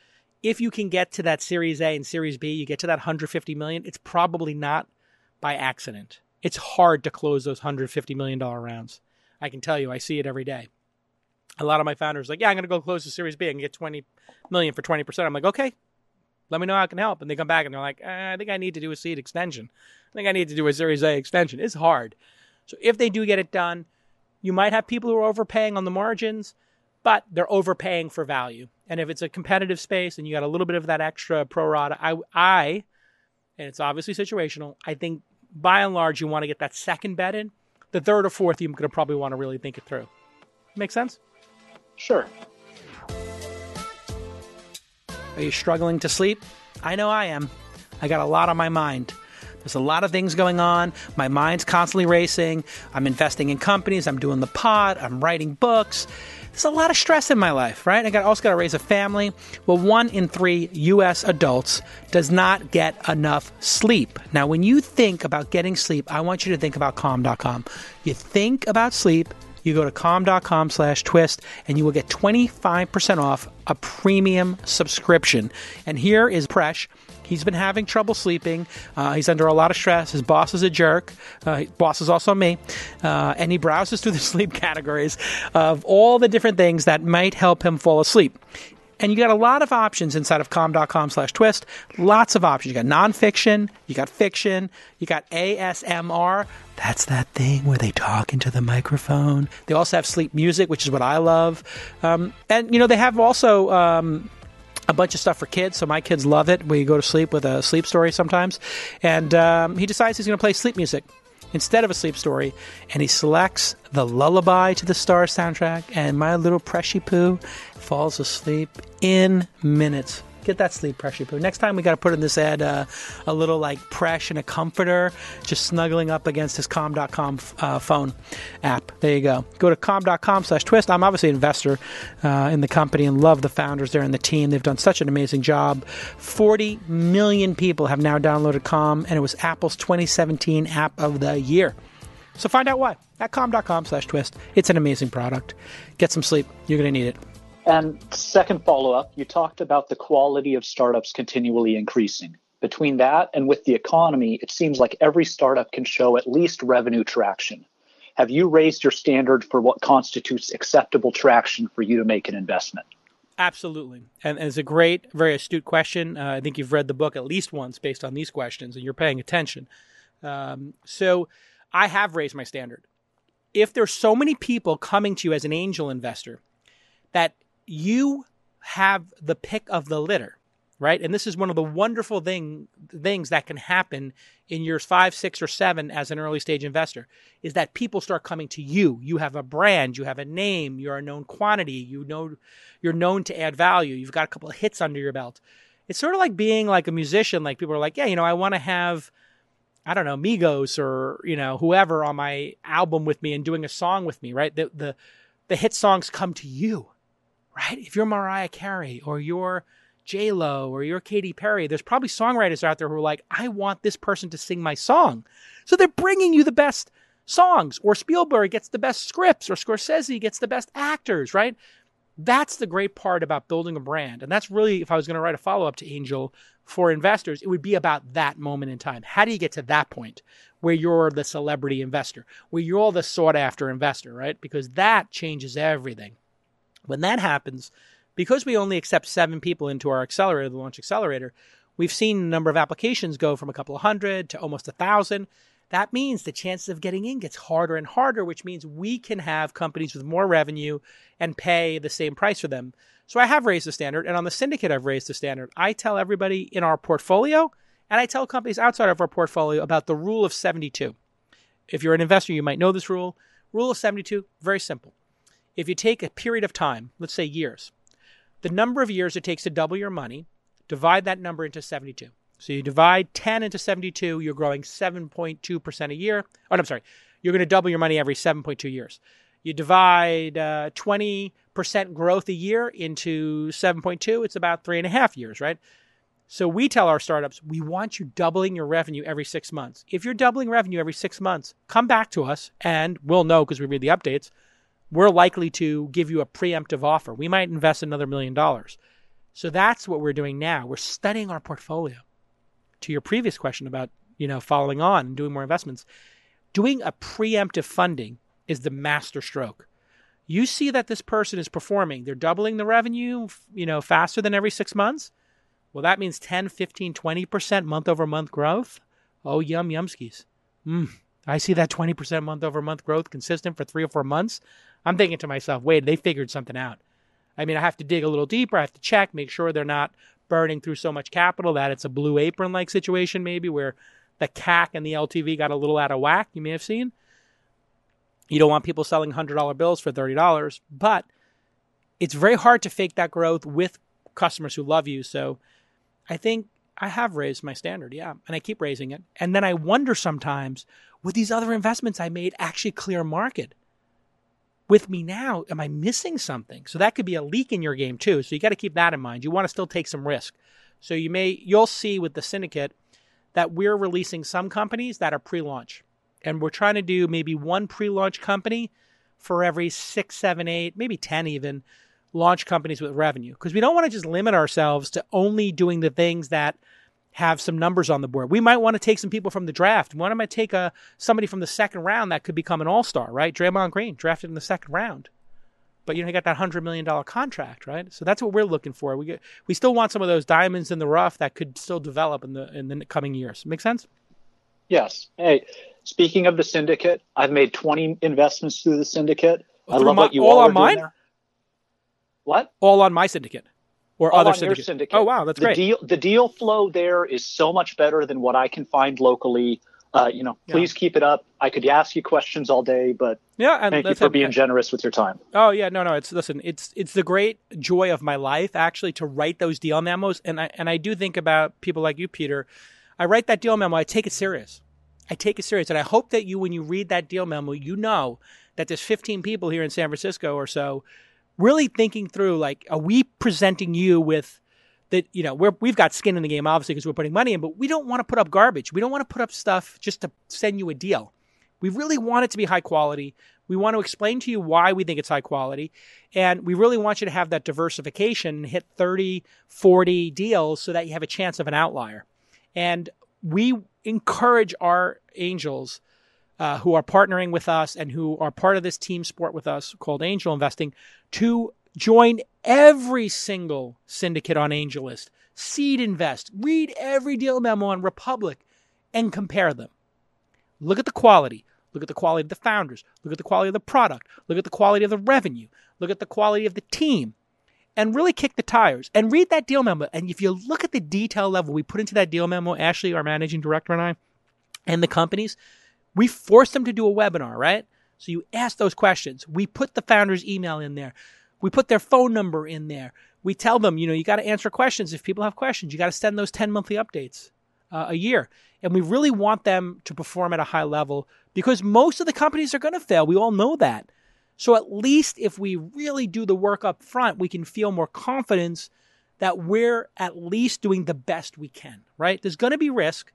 If you can get to that Series A and Series B, you get to that 150 million, it's probably not by accident. It's hard to close those 150 million dollar rounds. I can tell you, I see it every day. A lot of my founders like, "Yeah, I'm going to go close the Series B and get 20 million for 20%." I'm like, "Okay, let me know how I can help. And they come back and they're like, eh, I think I need to do a seed extension. I think I need to do a Series A extension. It's hard. So if they do get it done, you might have people who are overpaying on the margins, but they're overpaying for value. And if it's a competitive space and you got a little bit of that extra pro rata, I, I, and it's obviously situational, I think by and large you want to get that second bet in. The third or fourth, you're going to probably want to really think it through. Make sense? Sure. Are you struggling to sleep? I know I am. I got a lot on my mind. There's a lot of things going on. My mind's constantly racing. I'm investing in companies. I'm doing the pod. I'm writing books. There's a lot of stress in my life, right? I got also got to raise a family. Well, one in three U.S. adults does not get enough sleep. Now, when you think about getting sleep, I want you to think about Calm.com. You think about sleep, you go to calm.com slash twist and you will get 25% off a premium subscription. And here is Presh. He's been having trouble sleeping. Uh, he's under a lot of stress. His boss is a jerk. Uh, boss is also me. Uh, and he browses through the sleep categories of all the different things that might help him fall asleep. And you got a lot of options inside of calm.com slash twist. Lots of options. You got nonfiction, you got fiction, you got ASMR. That's that thing where they talk into the microphone. They also have sleep music, which is what I love. Um, and, you know, they have also um, a bunch of stuff for kids. So my kids love it. We go to sleep with a sleep story sometimes. And um, he decides he's going to play sleep music instead of a sleep story, and he selects the Lullaby to the Stars soundtrack, and my little Preshy Poo falls asleep in minutes. Get that sleep, Preshy Poo. Next time we got to put in this ad uh, a little like Presh and a comforter, just snuggling up against his calm.com uh, phone app. There you go. Go to calm.com slash twist. I'm obviously an investor uh, in the company and love the founders there and the team. They've done such an amazing job. 40 million people have now downloaded Calm, and it was Apple's 2017 app of the year. So find out why at calm.com slash twist. It's an amazing product. Get some sleep. You're going to need it. And second follow up, you talked about the quality of startups continually increasing. Between that and with the economy, it seems like every startup can show at least revenue traction. Have you raised your standard for what constitutes acceptable traction for you to make an investment? Absolutely. And, it's a great, very astute question. Uh, I think you've read the book at least once based on these questions and you're paying attention. Um, so I have raised my standard. If there's so many people coming to you as an angel investor that you have the pick of the litter, right? And this is one of the wonderful thing things that can happen in years five, six, or seven as an early stage investor is that people start coming to you. You have a brand, you have a name, you're a known quantity, you know you're known to add value, you've got a couple of hits under your belt. It's sort of like being like a musician, like people are like, Yeah, you know, I want to have I don't know, Migos or, you know, whoever on my album with me and doing a song with me, right? The the the hit songs come to you right? If you're Mariah Carey or you're J Lo or you're Katy Perry, there's probably songwriters out there who are like, I want this person to sing my song. So they're bringing you the best songs, or Spielberg gets the best scripts, or Scorsese gets the best actors, right? That's the great part about building a brand. And that's really, if I was going to write a follow up to Angel for investors, it would be about that moment in time. How do you get to that point where you're the celebrity investor, where you're the sought after investor, right? Because that changes everything. When that happens, because we only accept seven people into our accelerator, the launch accelerator, we've seen the number of applications go from a couple of hundred to almost a thousand. That means the chances of getting in gets harder and harder, which means we can have companies with more revenue and pay the same price for them. So I have raised the standard, and on the syndicate, I've raised the standard. I tell everybody in our portfolio, and I tell companies outside of our portfolio about the rule of 72. If you're an investor, you might know this rule. Rule of 72, very simple. If you take a period of time, let's say years, the number of years it takes to double your money, divide that number into 72. So you divide 10 into 72, you're growing 7.2% a year. Oh, no, I'm sorry. You're going to double your money every 7.2 years. You divide uh, 20% growth a year into 7.2, it's about three and a half years, right? So we tell our startups, we want you doubling your revenue every six months. If you're doubling revenue every six months, come back to us and we'll know because we read the updates. We're likely to give you a preemptive offer. We might invest another million dollars. So that's what we're doing now. We're studying our portfolio to your previous question about, you know, following on and doing more investments, doing a preemptive funding is the master stroke. You see that this person is performing, they're doubling the revenue, you know, faster than every 6 months. Well, that means 10, 15, 20% month over month growth. Oh, yum yumskis. Mm, I see that 20% month over month growth consistent for 3 or 4 months. I'm thinking to myself, wait, they figured something out. I mean, I have to dig a little deeper. I have to check, make sure they're not burning through so much capital that it's a Blue Apron like situation, maybe where the CAC and the LTV got a little out of whack. You may have seen. You don't want people selling $100 bills for $30, but it's very hard to fake that growth with customers who love you. So I think I have raised my standard, yeah, and I keep raising it. And then I wonder sometimes, would these other investments I made actually clear market? With me now, am I missing something? So that could be a leak in your game too. So you got to keep that in mind. You want to still take some risk. So you may you'll see with the syndicate that we're releasing some companies that are pre-launch. And we're trying to do maybe one pre-launch company for every six, seven, eight, maybe ten even launch companies with revenue. Because we don't want to just limit ourselves to only doing the things that have some numbers on the board. We might want to take some people from the draft. Why don't I take a somebody from the second round that could become an all star, right? Draymond Green drafted in the second round, but you know he got that hundred million dollar contract, right? So that's what we're looking for. We get we still want some of those diamonds in the rough that could still develop in the in the coming years. Make sense? Yes. Hey, speaking of the syndicate, I've made twenty investments through the syndicate. I love my, what you all, all on mine. What? All on my syndicate or All other syndicate. syndicate. Oh wow, that's the great. Deal, the deal flow there is so much better than what I can find locally. Uh, you know, please yeah. keep it up. I could ask you questions all day, but yeah, and thank you for being generous with your time. Oh yeah, no, no, it's listen, it's it's the great joy of my life actually to write those deal memos, and I and I do think about people like you, Peter. I write that deal memo, I take it serious. I take it serious, and I hope that you, when you read that deal memo, you know that there's 15 people here in San Francisco or so really thinking through like, are we presenting you with that, you know, we're, we've got skin in the game, obviously, because we're putting money in, but we don't want to put up garbage. We don't want to put up stuff just to send you a deal. We really want it to be high quality. We want to explain to you why we think it's high quality. And we really want you to have that diversification and hit 30, 40 deals so that you have a chance of an outlier. And we encourage our angels uh, who are partnering with us and who are part of this team sport with us called Angel Investing to join every single syndicate on AngelList, SeedInvest, read every deal memo on Republic, and compare them. Look at the quality. Look at the quality of the founders. Look at the quality of the product. Look at the quality of the revenue. Look at the quality of the team. And really kick the tires and read that deal memo. And if you look at the detail level we put into that deal memo, Ashley, our managing director, and I, and the companies, we forced them to do a webinar, right? So you ask those questions. We put the founder's email in there. We put their phone number in there. We tell them, you know, you got to answer questions. If people have questions, you got to send those 10 monthly updates uh, a year. And we really want them to perform at a high level because most of the companies are going to fail. We all know that. So at least if we really do the work up front, we can feel more confidence that we're at least doing the best we can, right? There's going to be risk,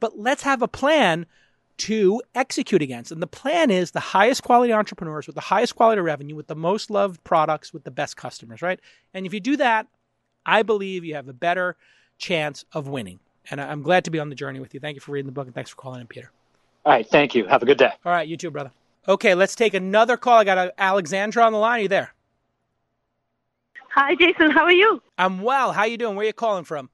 but let's have a plan to execute against. And the plan is the highest quality entrepreneurs with the highest quality revenue, with the most loved products, with the best customers, right? And if you do that, I believe you have a better chance of winning. And I'm glad to be on the journey with you. Thank you for reading the book and thanks for calling in, Peter. All right. Thank you. Have a good day. All right. You too, brother. Okay. Let's take another call. I got uh, Alexandra on the line. Are you there? Hi, Jason. How are you? I'm well. How you doing? Where are you calling from?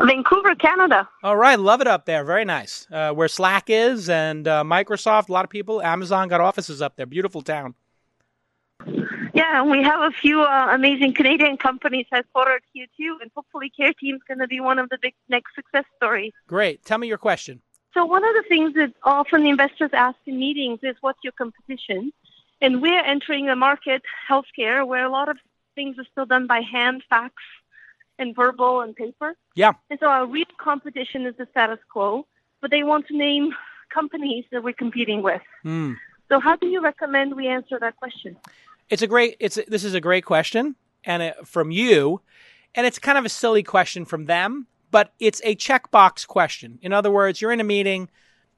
Vancouver, Canada. All right, love it up there. Very nice. Uh, where Slack is and uh, Microsoft, a lot of people. Amazon got offices up there. Beautiful town. Yeah, and we have a few uh, amazing Canadian companies headquartered here too, and hopefully Care Team's going to be one of the big next success stories. Great. Tell me your question. So one of the things that often investors ask in meetings is, "What's your competition?" And we're entering the market, healthcare, where a lot of things are still done by hand, fax, and verbal and paper. Yeah. And so our real competition is the status quo, but they want to name companies that we're competing with. Mm. So how do you recommend we answer that question? It's a great. It's a, this is a great question, and it, from you, and it's kind of a silly question from them, but it's a checkbox question. In other words, you're in a meeting.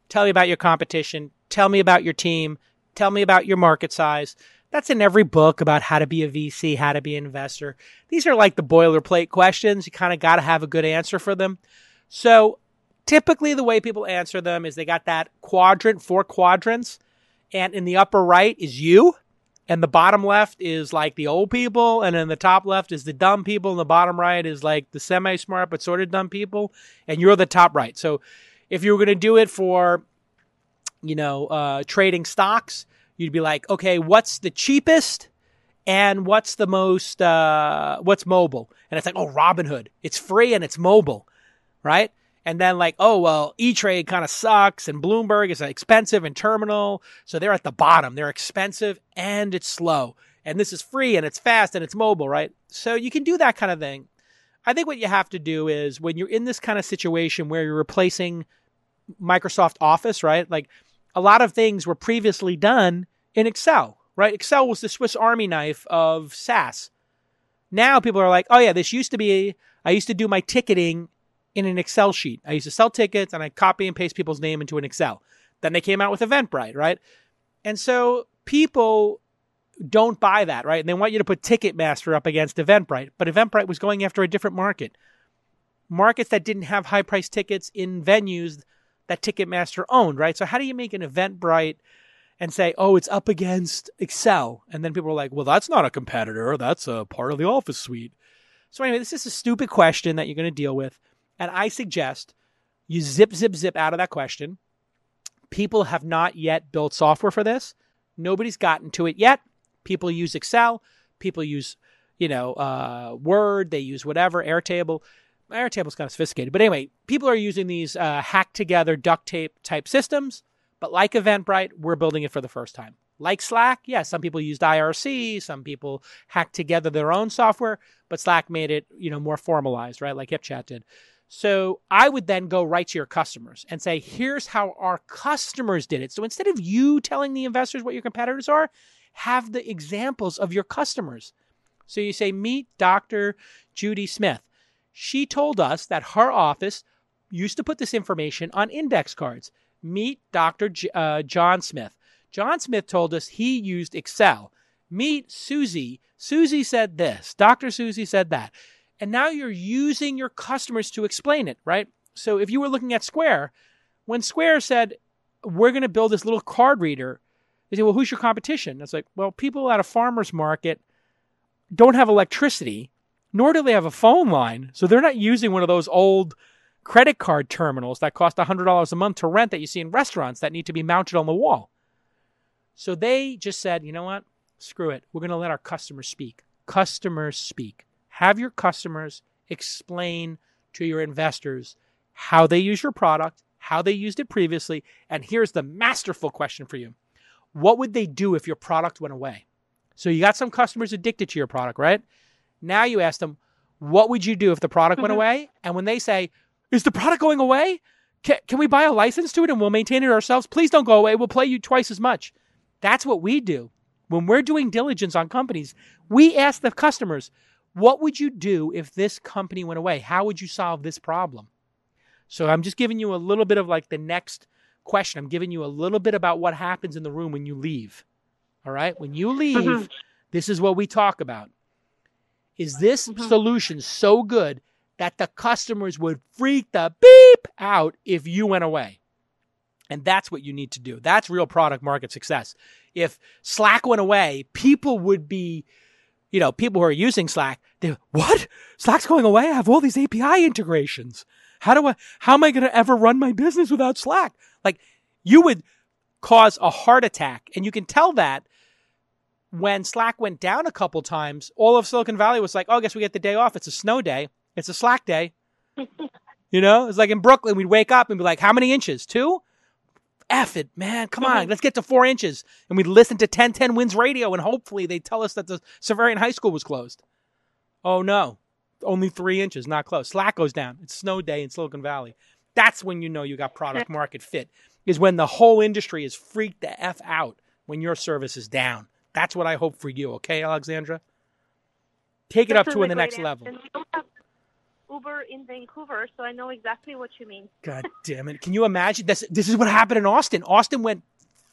Tell me about your competition. Tell me about your team. Tell me about your market size. That's in every book about how to be a VC, how to be an investor. These are like the boilerplate questions. You kind of got to have a good answer for them. So typically the way people answer them is they got that quadrant, four quadrants, and in the upper right is you, and the bottom left is like the old people, and in the top left is the dumb people, and the bottom right is like the semi smart but sort of dumb people, and you're the top right. So if you were going to do it for, you know, uh, trading stocks, you'd be like, okay, what's the cheapest and what's the most uh, what's mobile? And it's like, oh, Robinhood, it's free and it's mobile, right? And then like, oh well, E Trade kind of sucks, and Bloomberg is expensive and terminal, so they're at the bottom. They're expensive and it's slow, and this is free and it's fast and it's mobile, right? So you can do that kind of thing. I think what you have to do is when you're in this kind of situation where you're replacing Microsoft Office, right? Like a lot of things were previously done in Excel, right? Excel was the Swiss Army knife of SaaS. Now people are like, oh yeah, this used to be, I used to do my ticketing in an Excel sheet. I used to sell tickets and I copy and paste people's name into an Excel. Then they came out with Eventbrite, right? And so people don't buy that, right? And they want you to put Ticketmaster up against Eventbrite, but Eventbrite was going after a different market. Markets that didn't have high price tickets in venues that Ticketmaster owned, right? So how do you make an Eventbrite and say, oh, it's up against Excel? And then people are like, well, that's not a competitor. That's a part of the Office suite. So anyway, this is a stupid question that you're going to deal with. And I suggest you zip, zip, zip out of that question. People have not yet built software for this. Nobody's gotten to it yet. People use Excel. People use, you know, uh, Word. They use whatever, Airtable. Airtable's kind of sophisticated. But anyway, people are using these uh, hacked together duct tape type systems. But like Eventbrite, we're building it for the first time. Like Slack, yeah, some people used IRC, some people hacked together their own software, but Slack made it, you know, more formalized, right? Like HipChat did. So I would then go right to your customers and say, here's how our customers did it. So instead of you telling the investors what your competitors are, have the examples of your customers. So you say, meet Dr. Judy Smith. She told us that her office used to put this information on index cards. Meet Dr. J- uh, John Smith. John Smith told us he used Excel. Meet Susie. Susie said this. Dr. Susie said that. And now you're using your customers to explain it, right? So if you were looking at Square, when Square said, we're going to build this little card reader, they say, well, who's your competition? It's like, well, people at a farmer's market don't have electricity nor do they have a phone line. So they're not using one of those old credit card terminals that cost $100 a month to rent that you see in restaurants that need to be mounted on the wall. So they just said, you know what? Screw it. We're going to let our customers speak. Customers speak. Have your customers explain to your investors how they use your product, how they used it previously. And here's the masterful question for you What would they do if your product went away? So you got some customers addicted to your product, right? Now you ask them, what would you do if the product went mm-hmm. away? And when they say, is the product going away? Can, can we buy a license to it and we'll maintain it ourselves? Please don't go away. We'll play you twice as much. That's what we do. When we're doing diligence on companies, we ask the customers, what would you do if this company went away? How would you solve this problem? So I'm just giving you a little bit of like the next question. I'm giving you a little bit about what happens in the room when you leave. All right? When you leave, mm-hmm. this is what we talk about. Is this mm-hmm. solution so good that the customers would freak the beep out if you went away? And that's what you need to do. That's real product market success. If Slack went away, people would be, you know, people who are using Slack, they what? Slack's going away? I have all these API integrations. How do I how am I going to ever run my business without Slack? Like you would cause a heart attack and you can tell that when Slack went down a couple times, all of Silicon Valley was like, "Oh, I guess we get the day off. It's a snow day. It's a Slack day." you know, it's like in Brooklyn, we'd wake up and be like, "How many inches? Two? F it, man. Come on, mm-hmm. let's get to four inches." And we'd listen to 1010 Wins Radio, and hopefully they'd tell us that the Xaverian High School was closed. Oh no, only three inches, not close. Slack goes down. It's snow day in Silicon Valley. That's when you know you got product market fit. Is when the whole industry is freaked the f out when your service is down. That's what I hope for you, okay, Alexandra? Take it up to in the next level. Uber in Vancouver, so I know exactly what you mean. God damn it. Can you imagine this this is what happened in Austin. Austin went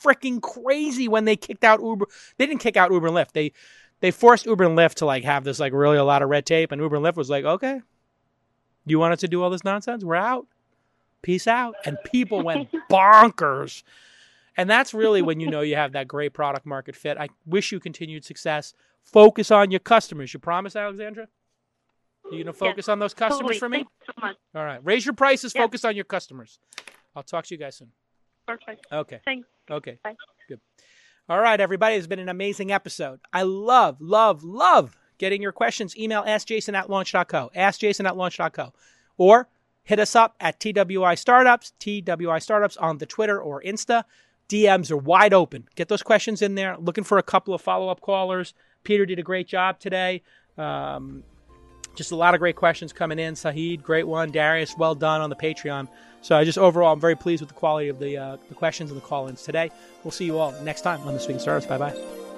freaking crazy when they kicked out Uber. They didn't kick out Uber and Lyft. They they forced Uber and Lyft to like have this like really a lot of red tape and Uber and Lyft was like, "Okay. You want us to do all this nonsense? We're out. Peace out." And people went bonkers and that's really when you know you have that great product market fit. I wish you continued success. Focus on your customers. You promise, Alexandra? You gonna focus yes, on those customers totally. for me? Thanks So much. All right. Raise your prices. Focus on your customers. I'll talk to you guys soon. Perfect. Okay. Thanks. Okay. Bye. Good. All right, everybody. It's been an amazing episode. I love, love, love getting your questions. Email askjason at launch.co. Askjason at launch.co. Or hit us up at TWI Startups, TWI Startups on the Twitter or Insta. DMs are wide open. Get those questions in there. Looking for a couple of follow up callers. Peter did a great job today. Um, just a lot of great questions coming in. Sahid, great one. Darius, well done on the Patreon. So I just overall, I'm very pleased with the quality of the uh, the questions and the call ins today. We'll see you all next time on This Week in Startups. Bye bye.